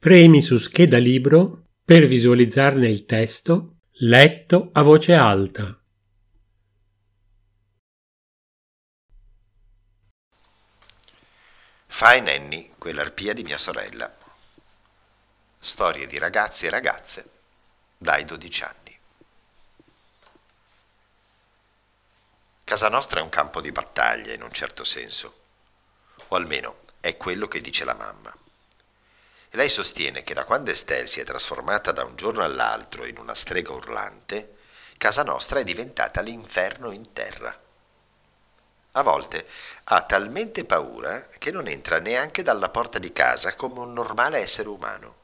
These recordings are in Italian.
Premi su scheda libro per visualizzarne il testo letto a voce alta. Fai Nanny, quell'arpia di mia sorella. Storie di ragazzi e ragazze dai 12 anni. Casa nostra è un campo di battaglia in un certo senso, o almeno è quello che dice la mamma. E lei sostiene che da quando Estelle si è trasformata da un giorno all'altro in una strega urlante, casa nostra è diventata l'inferno in terra. A volte ha talmente paura che non entra neanche dalla porta di casa come un normale essere umano.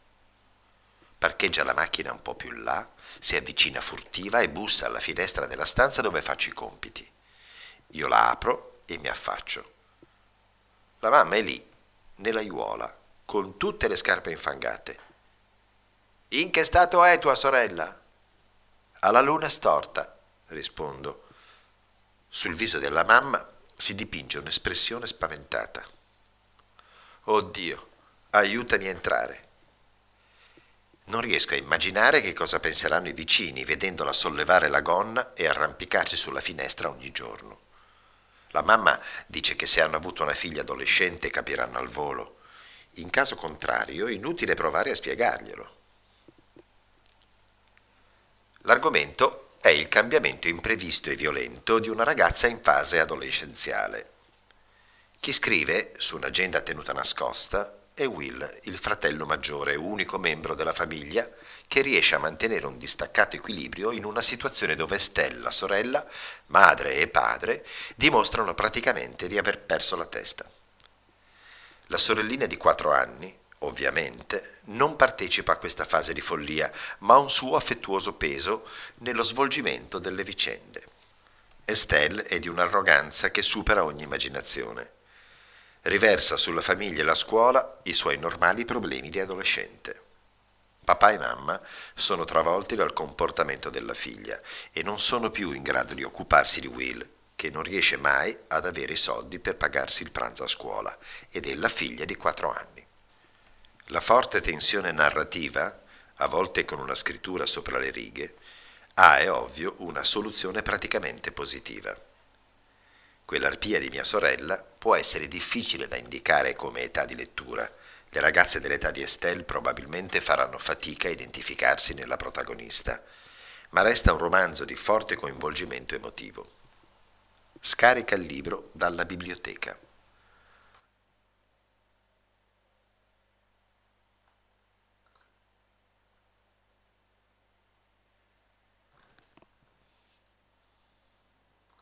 Parcheggia la macchina un po' più là, si avvicina furtiva e bussa alla finestra della stanza dove faccio i compiti. Io la apro e mi affaccio. La mamma è lì, nella aiuola, con tutte le scarpe infangate. In che stato è tua sorella? Alla luna storta, rispondo. Sul viso della mamma si dipinge un'espressione spaventata. Oh Dio, aiutami a entrare. Non riesco a immaginare che cosa penseranno i vicini vedendola sollevare la gonna e arrampicarsi sulla finestra ogni giorno. La mamma dice che se hanno avuto una figlia adolescente capiranno al volo. In caso contrario, inutile provare a spiegarglielo. L'argomento è il cambiamento imprevisto e violento di una ragazza in fase adolescenziale. Chi scrive, su un'agenda tenuta nascosta, è Will, il fratello maggiore, unico membro della famiglia, che riesce a mantenere un distaccato equilibrio in una situazione dove Stella, sorella, madre e padre dimostrano praticamente di aver perso la testa. La sorellina di quattro anni, ovviamente, non partecipa a questa fase di follia, ma ha un suo affettuoso peso nello svolgimento delle vicende. Estelle è di un'arroganza che supera ogni immaginazione. Riversa sulla famiglia e la scuola i suoi normali problemi di adolescente. Papà e mamma sono travolti dal comportamento della figlia e non sono più in grado di occuparsi di Will, che non riesce mai ad avere i soldi per pagarsi il pranzo a scuola ed è la figlia di quattro anni. La forte tensione narrativa, a volte con una scrittura sopra le righe, ha, è ovvio, una soluzione praticamente positiva. Quell'arpia di mia sorella può essere difficile da indicare come età di lettura. Le ragazze dell'età di Estelle probabilmente faranno fatica a identificarsi nella protagonista, ma resta un romanzo di forte coinvolgimento emotivo. Scarica il libro dalla biblioteca.